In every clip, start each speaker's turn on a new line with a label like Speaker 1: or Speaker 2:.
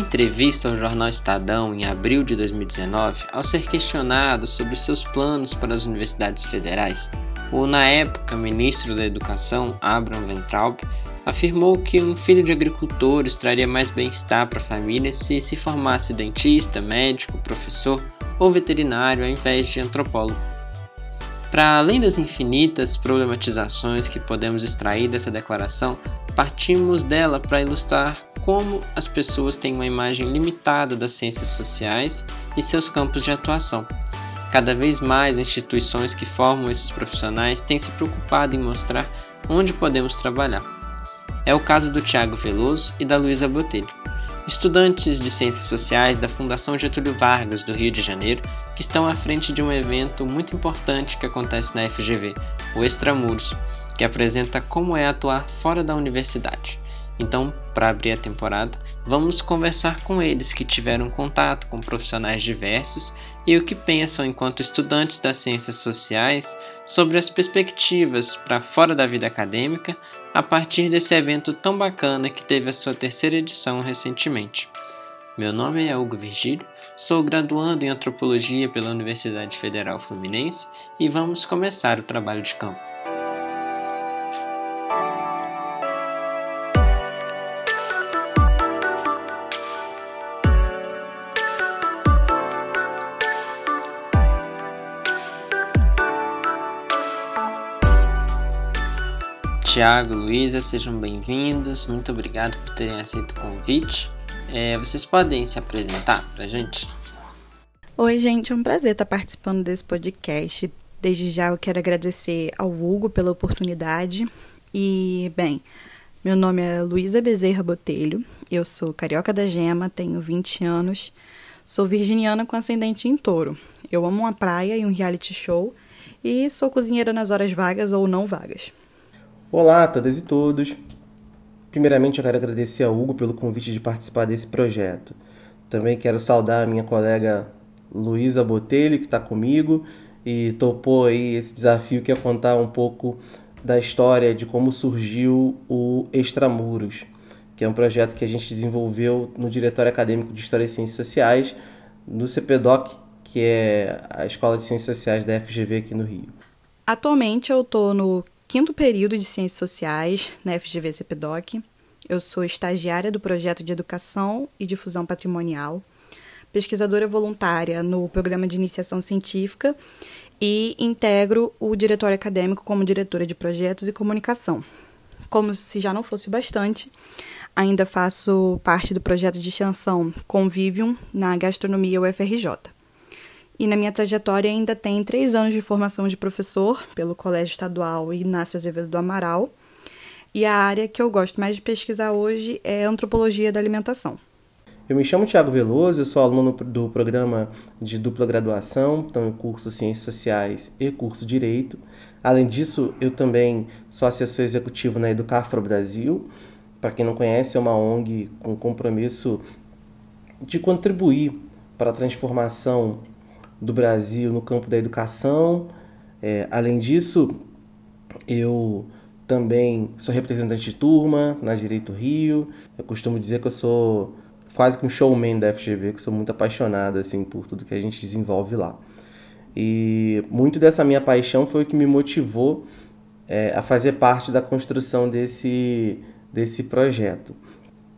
Speaker 1: entrevista ao jornal Estadão em abril de 2019, ao ser questionado sobre seus planos para as universidades federais, o na época ministro da Educação, Abraham Weintraub, afirmou que um filho de agricultores traria mais bem-estar para a família se se formasse dentista, médico, professor ou veterinário ao invés de antropólogo. Para além das infinitas problematizações que podemos extrair dessa declaração, partimos dela para ilustrar como as pessoas têm uma imagem limitada das ciências sociais e seus campos de atuação. Cada vez mais instituições que formam esses profissionais têm se preocupado em mostrar onde podemos trabalhar. É o caso do Tiago Veloso e da Luísa Botelho, estudantes de Ciências Sociais da Fundação Getúlio Vargas do Rio de Janeiro, que estão à frente de um evento muito importante que acontece na FGV, o Extramuros, que apresenta como é atuar fora da universidade. Então, para abrir a temporada, vamos conversar com eles que tiveram contato com profissionais diversos e o que pensam enquanto estudantes das ciências sociais sobre as perspectivas para fora da vida acadêmica a partir desse evento tão bacana que teve a sua terceira edição recentemente. Meu nome é Hugo Virgílio, sou graduando em antropologia pela Universidade Federal Fluminense e vamos começar o trabalho de campo. Tiago, Luísa, sejam bem-vindos. Muito obrigado por terem aceito o convite. É, vocês podem se apresentar para a gente?
Speaker 2: Oi, gente, é um prazer estar participando desse podcast. Desde já eu quero agradecer ao Hugo pela oportunidade. E, bem, meu nome é Luísa Bezerra Botelho, eu sou carioca da gema, tenho 20 anos, sou virginiana com ascendente em touro. Eu amo uma praia e um reality show e sou cozinheira nas horas vagas ou não vagas.
Speaker 3: Olá a todas e todos. Primeiramente, eu quero agradecer ao Hugo pelo convite de participar desse projeto. Também quero saudar a minha colega Luísa Botelho, que está comigo e topou aí esse desafio que é contar um pouco da história de como surgiu o Extramuros, que é um projeto que a gente desenvolveu no Diretório Acadêmico de História e Ciências Sociais, no CPDOC, que é a Escola de Ciências Sociais da FGV aqui no Rio.
Speaker 2: Atualmente eu estou no quinto período de Ciências Sociais na FGV CPDOC. Eu sou estagiária do projeto de Educação e Difusão Patrimonial, pesquisadora voluntária no programa de iniciação científica e integro o diretório acadêmico como diretora de projetos e comunicação. Como se já não fosse bastante, ainda faço parte do projeto de extensão Convivium na gastronomia UFRJ. E na minha trajetória ainda tem três anos de formação de professor pelo Colégio Estadual Inácio Azevedo do Amaral. E a área que eu gosto mais de pesquisar hoje é antropologia da alimentação.
Speaker 3: Eu me chamo Tiago Veloso, eu sou aluno do programa de dupla graduação, então eu curso Ciências Sociais e curso Direito. Além disso, eu também sou assessor executivo na Educafro Brasil. Para quem não conhece, é uma ONG com compromisso de contribuir para a transformação do Brasil no campo da educação. É, além disso, eu também sou representante de turma na Direito Rio. Eu costumo dizer que eu sou quase que um showman da FGV, que sou muito apaixonado assim por tudo que a gente desenvolve lá. E muito dessa minha paixão foi o que me motivou é, a fazer parte da construção desse, desse projeto.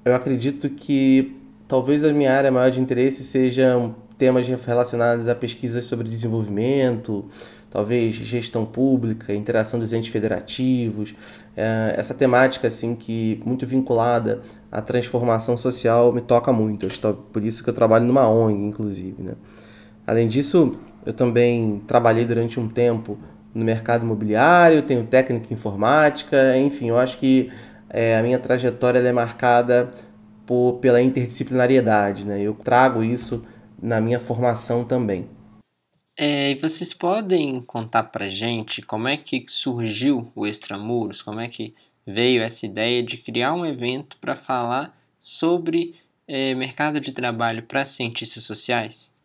Speaker 3: Eu acredito que talvez a minha área maior de interesse seja temas relacionados a pesquisas sobre desenvolvimento, talvez gestão pública, interação dos entes federativos, é, essa temática assim que muito vinculada à transformação social me toca muito. Por isso que eu trabalho numa ONG, inclusive. Né? Além disso, eu também trabalhei durante um tempo no mercado imobiliário, tenho técnica em informática, enfim, eu acho que é, a minha trajetória é marcada por, pela interdisciplinariedade. Né? Eu trago isso na minha formação também.
Speaker 1: É, e vocês podem contar pra gente como é que surgiu o Extramuros? Como é que veio essa ideia de criar um evento para falar sobre é, mercado de trabalho para cientistas sociais?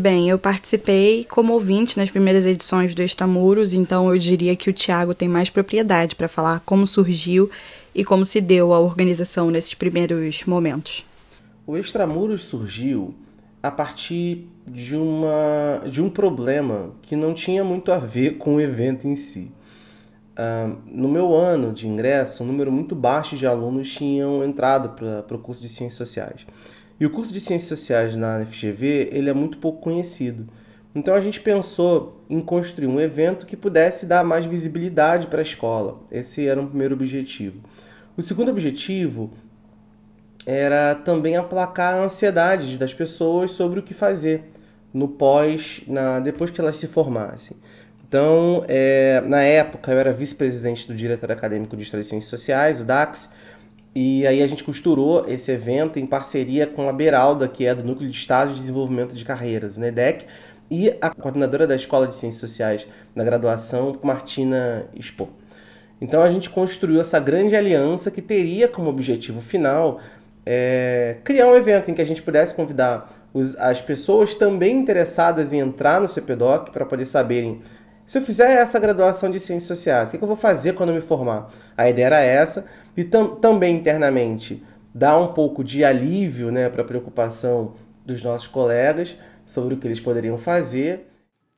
Speaker 2: Bem, eu participei como ouvinte nas primeiras edições do Extramuros, então eu diria que o Tiago tem mais propriedade para falar como surgiu e como se deu a organização nesses primeiros momentos.
Speaker 3: O Extramuros surgiu a partir de, uma, de um problema que não tinha muito a ver com o evento em si. Uh, no meu ano de ingresso, um número muito baixo de alunos tinham entrado para o curso de Ciências Sociais. E o curso de Ciências Sociais na FGV ele é muito pouco conhecido. Então a gente pensou em construir um evento que pudesse dar mais visibilidade para a escola. Esse era um primeiro objetivo. O segundo objetivo era também aplacar a ansiedade das pessoas sobre o que fazer no pós, na, depois que elas se formassem. Então, é, na época, eu era vice-presidente do Diretor Acadêmico de História e Ciências Sociais, o DAX, e aí a gente costurou esse evento em parceria com a Beralda, que é do Núcleo de Estágio de Desenvolvimento de Carreiras, o NEDEC, e a coordenadora da Escola de Ciências Sociais na graduação, Martina Expo. Então a gente construiu essa grande aliança que teria como objetivo final é, criar um evento em que a gente pudesse convidar os, as pessoas também interessadas em entrar no CPDOC para poder saberem se eu fizer essa graduação de Ciências Sociais, o que, que eu vou fazer quando eu me formar? A ideia era essa, e tam, também internamente dar um pouco de alívio né, para a preocupação dos nossos colegas sobre o que eles poderiam fazer.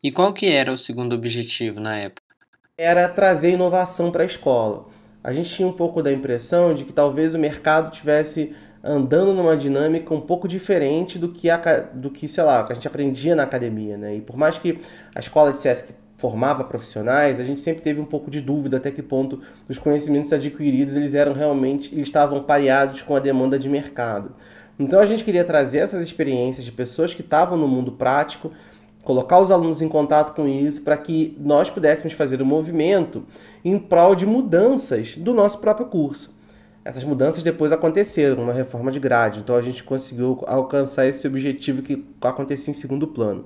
Speaker 1: E qual que era o segundo objetivo na época?
Speaker 3: Era trazer inovação para a escola. A gente tinha um pouco da impressão de que talvez o mercado tivesse andando numa dinâmica um pouco diferente do que, a, do que sei lá, que a gente aprendia na academia, né? E por mais que a escola dissesse que formava profissionais, a gente sempre teve um pouco de dúvida até que ponto os conhecimentos adquiridos eles eram realmente, eles estavam pareados com a demanda de mercado. Então a gente queria trazer essas experiências de pessoas que estavam no mundo prático, colocar os alunos em contato com isso para que nós pudéssemos fazer um movimento em prol de mudanças do nosso próprio curso. Essas mudanças depois aconteceram na reforma de grade, então a gente conseguiu alcançar esse objetivo que acontecia em segundo plano.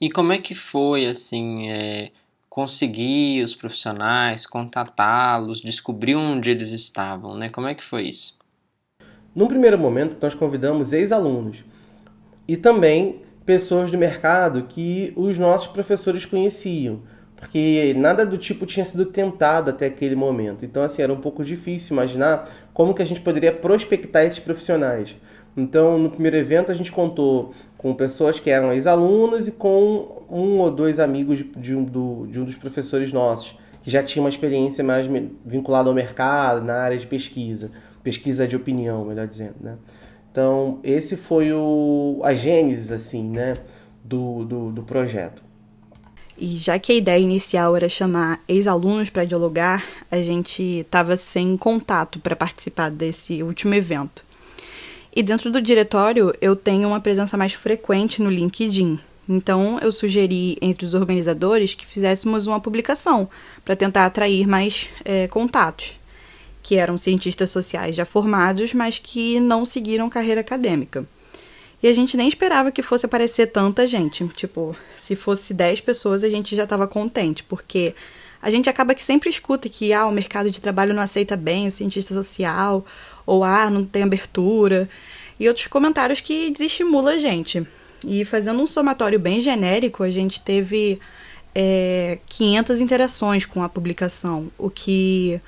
Speaker 1: E como é que foi, assim, é, conseguir os profissionais, contatá-los, descobrir onde eles estavam, né? Como é que foi isso?
Speaker 3: Num primeiro momento, nós convidamos ex-alunos e também pessoas do mercado que os nossos professores conheciam, porque nada do tipo tinha sido tentado até aquele momento. Então, assim, era um pouco difícil imaginar como que a gente poderia prospectar esses profissionais. Então, no primeiro evento, a gente contou com pessoas que eram ex-alunos e com um ou dois amigos de, de, um, do, de um dos professores nossos, que já tinha uma experiência mais vinculada ao mercado, na área de pesquisa, pesquisa de opinião, melhor dizendo, né? Então, esse foi o, a gênese, assim, né, do, do, do projeto.
Speaker 2: E já que a ideia inicial era chamar ex-alunos para dialogar, a gente estava sem contato para participar desse último evento. E dentro do diretório eu tenho uma presença mais frequente no LinkedIn. Então eu sugeri entre os organizadores que fizéssemos uma publicação para tentar atrair mais é, contatos, que eram cientistas sociais já formados, mas que não seguiram carreira acadêmica. E a gente nem esperava que fosse aparecer tanta gente. Tipo, se fosse 10 pessoas, a gente já estava contente, porque a gente acaba que sempre escuta que ah, o mercado de trabalho não aceita bem o cientista social, ou ah, não tem abertura, e outros comentários que desestimula a gente. E fazendo um somatório bem genérico, a gente teve é, 500 interações com a publicação, o que,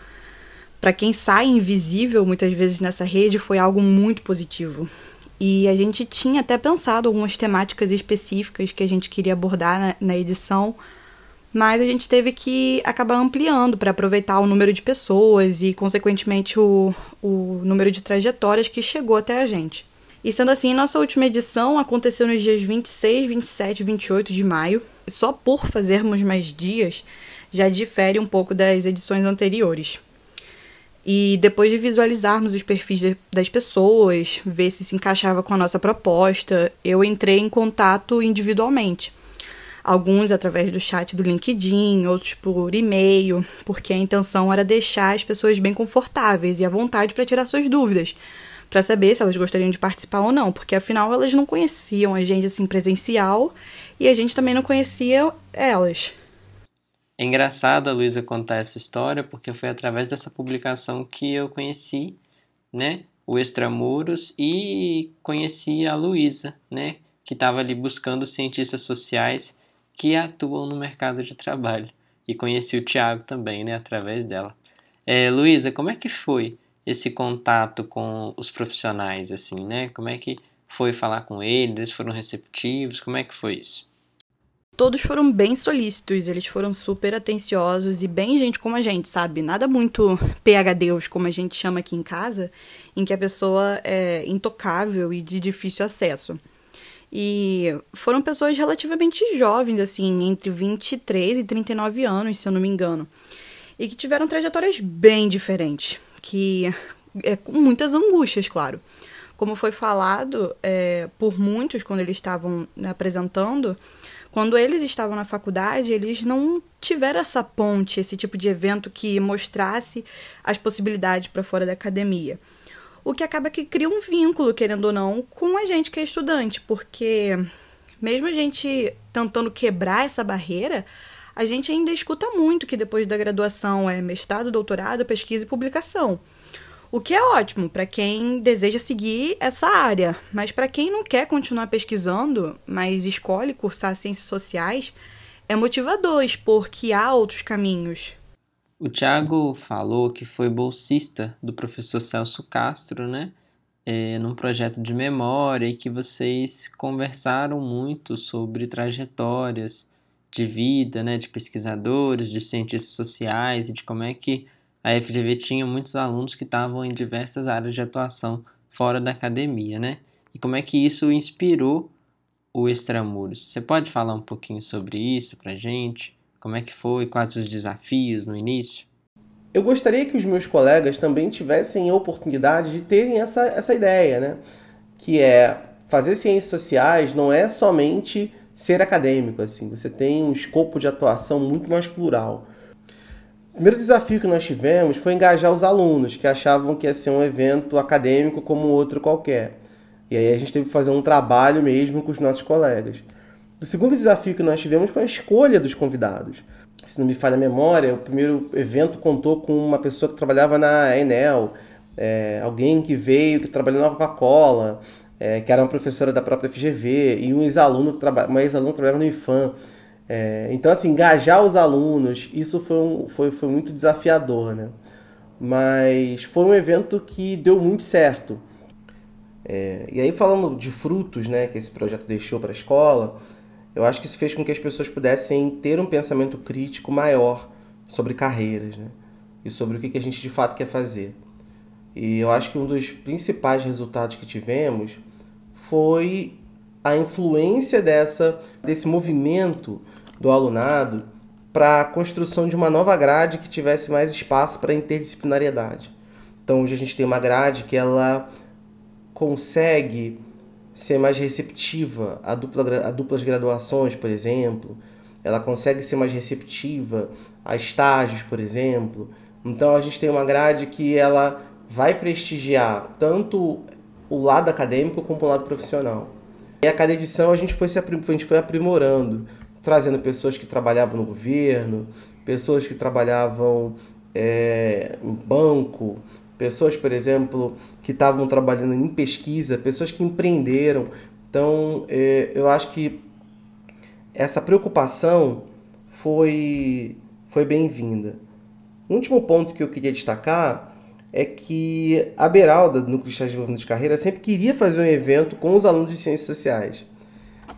Speaker 2: para quem sai invisível muitas vezes nessa rede, foi algo muito positivo. E a gente tinha até pensado algumas temáticas específicas que a gente queria abordar na, na edição, mas a gente teve que acabar ampliando para aproveitar o número de pessoas e, consequentemente, o, o número de trajetórias que chegou até a gente. E sendo assim, nossa última edição aconteceu nos dias 26, 27 e 28 de maio. Só por fazermos mais dias já difere um pouco das edições anteriores. E depois de visualizarmos os perfis das pessoas, ver se se encaixava com a nossa proposta, eu entrei em contato individualmente alguns através do chat do LinkedIn, outros por e-mail, porque a intenção era deixar as pessoas bem confortáveis e à vontade para tirar suas dúvidas, para saber se elas gostariam de participar ou não, porque afinal elas não conheciam a gente assim presencial e a gente também não conhecia elas.
Speaker 1: É engraçado a Luísa contar essa história porque foi através dessa publicação que eu conheci, né, o Extramuros e conheci a Luísa, né, que estava ali buscando cientistas sociais que atuam no mercado de trabalho. E conheci o Tiago também, né, através dela. É, Luísa, como é que foi esse contato com os profissionais, assim, né? Como é que foi falar com eles? Eles foram receptivos? Como é que foi isso?
Speaker 2: Todos foram bem solícitos, eles foram super atenciosos e bem gente como a gente, sabe? Nada muito PHDeus, como a gente chama aqui em casa, em que a pessoa é intocável e de difícil acesso. E foram pessoas relativamente jovens, assim, entre 23 e 39 anos, se eu não me engano. E que tiveram trajetórias bem diferentes, que é com muitas angústias, claro. Como foi falado é, por muitos quando eles estavam apresentando, quando eles estavam na faculdade, eles não tiveram essa ponte, esse tipo de evento que mostrasse as possibilidades para fora da academia. O que acaba que cria um vínculo, querendo ou não, com a gente que é estudante, porque mesmo a gente tentando quebrar essa barreira, a gente ainda escuta muito que depois da graduação é mestrado, doutorado, pesquisa e publicação. O que é ótimo para quem deseja seguir essa área, mas para quem não quer continuar pesquisando, mas escolhe cursar ciências sociais, é motivador expor que há outros caminhos.
Speaker 1: O Tiago falou que foi bolsista do professor Celso Castro, né? É, num projeto de memória e que vocês conversaram muito sobre trajetórias de vida, né, de pesquisadores, de cientistas sociais e de como é que a FGV tinha muitos alunos que estavam em diversas áreas de atuação fora da academia, né? E como é que isso inspirou o Extramuros? Você pode falar um pouquinho sobre isso pra gente? Como é que foi? Quais os desafios no início?
Speaker 3: Eu gostaria que os meus colegas também tivessem a oportunidade de terem essa, essa ideia, né? Que é fazer ciências sociais não é somente ser acadêmico, assim. Você tem um escopo de atuação muito mais plural primeiro desafio que nós tivemos foi engajar os alunos que achavam que ia ser um evento acadêmico como outro qualquer. E aí a gente teve que fazer um trabalho mesmo com os nossos colegas. O segundo desafio que nós tivemos foi a escolha dos convidados. Se não me falha a memória, o primeiro evento contou com uma pessoa que trabalhava na Enel, é, alguém que veio, que trabalhou na Coca-Cola, é, que era uma professora da própria FGV, e um ex-aluno que, traba ex que trabalhava no IFAM. É, então, assim, engajar os alunos, isso foi, um, foi, foi muito desafiador, né? Mas foi um evento que deu muito certo. É, e aí, falando de frutos né, que esse projeto deixou para a escola, eu acho que isso fez com que as pessoas pudessem ter um pensamento crítico maior sobre carreiras né? e sobre o que, que a gente de fato quer fazer. E eu acho que um dos principais resultados que tivemos foi a influência dessa, desse movimento do alunado para a construção de uma nova grade que tivesse mais espaço para interdisciplinariedade. Então hoje a gente tem uma grade que ela consegue ser mais receptiva a, dupla, a duplas graduações, por exemplo. Ela consegue ser mais receptiva a estágios, por exemplo. Então a gente tem uma grade que ela vai prestigiar tanto o lado acadêmico como o lado profissional. E a cada edição a gente foi, se, a gente foi aprimorando trazendo pessoas que trabalhavam no governo, pessoas que trabalhavam é, em banco, pessoas, por exemplo, que estavam trabalhando em pesquisa, pessoas que empreenderam. Então, é, eu acho que essa preocupação foi, foi bem-vinda. O último ponto que eu queria destacar é que a Beralda, do Núcleo de Desenvolvimento de Carreira, sempre queria fazer um evento com os alunos de Ciências Sociais.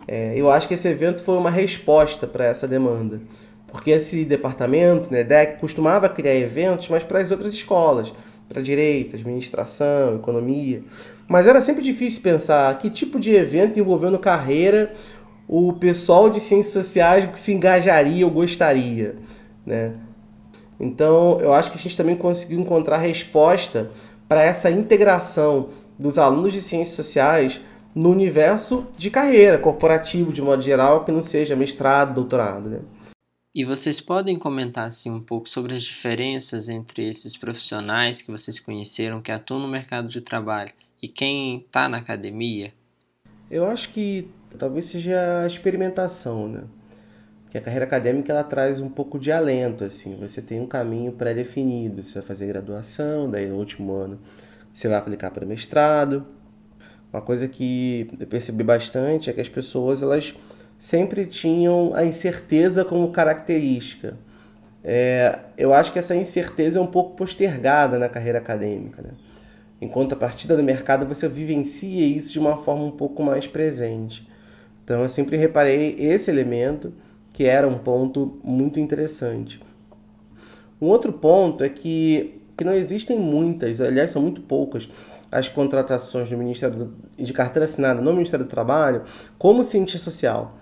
Speaker 3: É, eu acho que esse evento foi uma resposta para essa demanda, porque esse departamento, né, DEC, costumava criar eventos, mas para as outras escolas, para direito, administração, economia. Mas era sempre difícil pensar que tipo de evento envolvendo carreira o pessoal de ciências sociais se engajaria ou gostaria, né? Então, eu acho que a gente também conseguiu encontrar resposta para essa integração dos alunos de ciências sociais no universo de carreira corporativo, de modo geral, que não seja mestrado, doutorado. Né?
Speaker 1: E vocês podem comentar assim, um pouco sobre as diferenças entre esses profissionais que vocês conheceram que atuam no mercado de trabalho e quem está na academia?
Speaker 3: Eu acho que talvez seja a experimentação, né? Que a carreira acadêmica ela traz um pouco de alento, assim. Você tem um caminho pré-definido. Você vai fazer graduação, daí no último ano você vai aplicar para mestrado, uma coisa que eu percebi bastante é que as pessoas elas sempre tinham a incerteza como característica. é, eu acho que essa incerteza é um pouco postergada na carreira acadêmica. Né? Enquanto a partir do mercado você vivencia isso de uma forma um pouco mais presente. Então eu sempre reparei esse elemento que era um ponto muito interessante. Um outro ponto é que, que não existem muitas, aliás, são muito poucas, as contratações do Ministério de carteira assinada no Ministério do Trabalho como cientista social.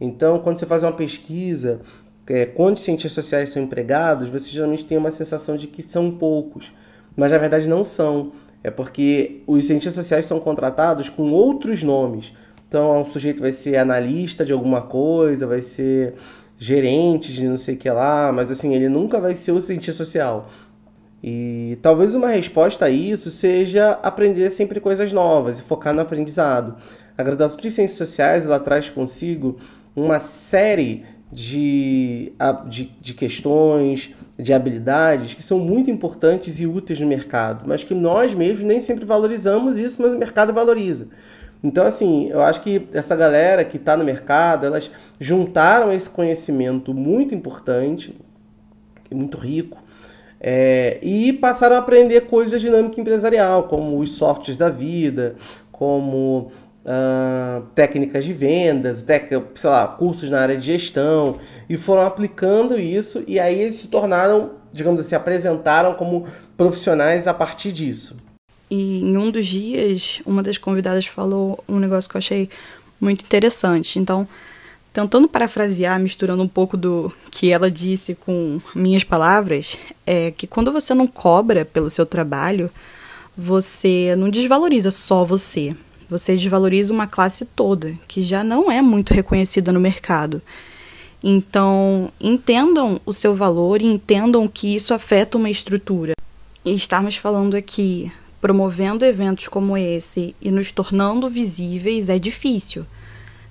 Speaker 3: Então, quando você faz uma pesquisa, é, quantos cientistas sociais são empregados, você geralmente tem uma sensação de que são poucos, mas na verdade não são. É porque os cientistas sociais são contratados com outros nomes. Então, o sujeito vai ser analista de alguma coisa, vai ser gerente de não sei o que lá, mas assim, ele nunca vai ser o cientista social. E talvez uma resposta a isso seja aprender sempre coisas novas e focar no aprendizado. A graduação de Ciências Sociais ela traz consigo uma série de, de, de questões, de habilidades que são muito importantes e úteis no mercado, mas que nós mesmos nem sempre valorizamos isso, mas o mercado valoriza. Então, assim, eu acho que essa galera que está no mercado, elas juntaram esse conhecimento muito importante, muito rico, é, e passaram a aprender coisas da dinâmica empresarial, como os softwares da vida, como uh, técnicas de vendas, tec, sei lá, cursos na área de gestão, e foram aplicando isso, e aí eles se tornaram, digamos assim, apresentaram como profissionais a partir disso.
Speaker 2: E em um dos dias, uma das convidadas falou um negócio que eu achei muito interessante. Então, tentando parafrasear, misturando um pouco do que ela disse com minhas palavras, é que quando você não cobra pelo seu trabalho, você não desvaloriza só você. Você desvaloriza uma classe toda, que já não é muito reconhecida no mercado. Então, entendam o seu valor e entendam que isso afeta uma estrutura. E estarmos falando aqui promovendo eventos como esse e nos tornando visíveis é difícil.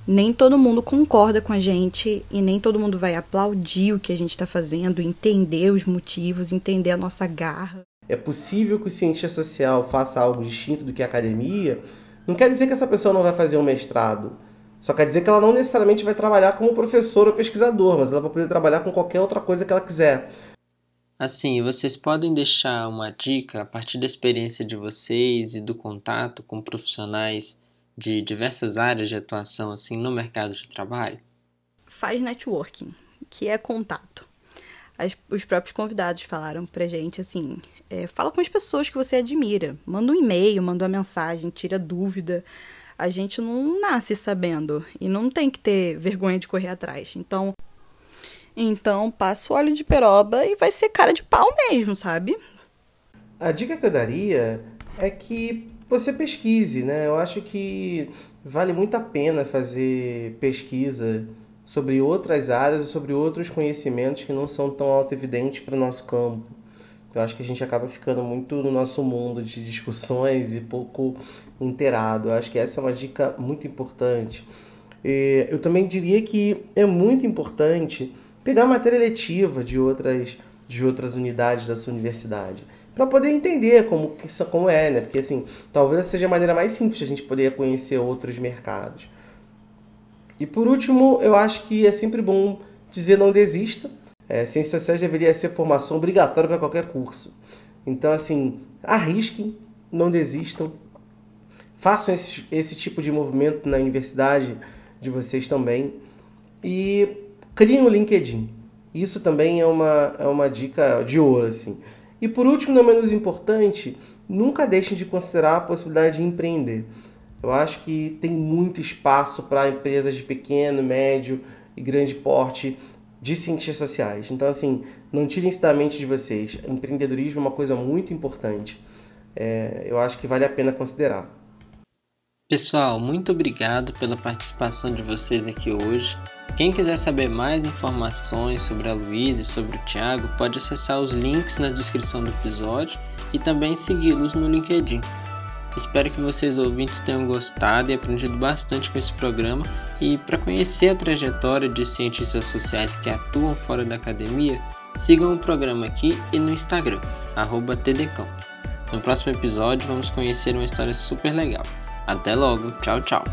Speaker 2: Nem todo mundo concorda com a gente e nem todo mundo vai aplaudir o que a gente está fazendo, entender os motivos, entender a nossa garra.
Speaker 3: É possível que o cientista social faça algo distinto do que a academia. Não quer dizer que essa pessoa não vai fazer um mestrado. Só quer dizer que ela não necessariamente vai trabalhar como professor ou pesquisador, mas ela vai poder trabalhar com qualquer outra coisa que ela quiser.
Speaker 1: Assim, vocês podem deixar uma dica a partir da experiência de vocês e do contato com profissionais de diversas áreas de atuação assim no mercado de trabalho?
Speaker 2: Faz networking, que é contato. As, os próprios convidados falaram pra gente assim: é, fala com as pessoas que você admira, manda um e-mail, manda uma mensagem, tira dúvida. A gente não nasce sabendo e não tem que ter vergonha de correr atrás. Então, então, passa o óleo de peroba e vai ser cara de pau mesmo, sabe?
Speaker 3: A dica que eu daria é que você pesquise, né? Eu acho que vale muito a pena fazer pesquisa sobre outras áreas e sobre outros conhecimentos que não são tão auto-evidentes para o nosso campo. Eu acho que a gente acaba ficando muito no nosso mundo de discussões e pouco inteirado. Eu acho que essa é uma dica muito importante. Eu também diria que é muito importante pegar matéria letiva de outras, de outras unidades da sua universidade para poder entender como isso como é, né? Porque assim, talvez seja a maneira mais simples de a gente poder conhecer outros mercados. E por último, eu acho que é sempre bom dizer não desista. É, Ciências Sociais deveria ser formação obrigatória para qualquer curso. Então, assim, arrisquem, não desistam, façam esse, esse tipo de movimento na universidade de vocês também. E criem o LinkedIn. Isso também é uma, é uma dica de ouro, assim. E por último, não menos importante, nunca deixem de considerar a possibilidade de empreender. Eu acho que tem muito espaço para empresas de pequeno, médio e grande porte de ciências sociais. Então, assim, não tirem isso da mente de vocês. Empreendedorismo é uma coisa muito importante. É, eu acho que vale a pena considerar.
Speaker 1: Pessoal, muito obrigado pela participação de vocês aqui hoje. Quem quiser saber mais informações sobre a Luísa e sobre o Thiago, pode acessar os links na descrição do episódio e também segui-los no LinkedIn. Espero que vocês ouvintes tenham gostado e aprendido bastante com esse programa. E para conhecer a trajetória de cientistas sociais que atuam fora da academia, sigam o programa aqui e no Instagram, @tdcamp. No próximo episódio vamos conhecer uma história super legal. Até logo, tchau, tchau.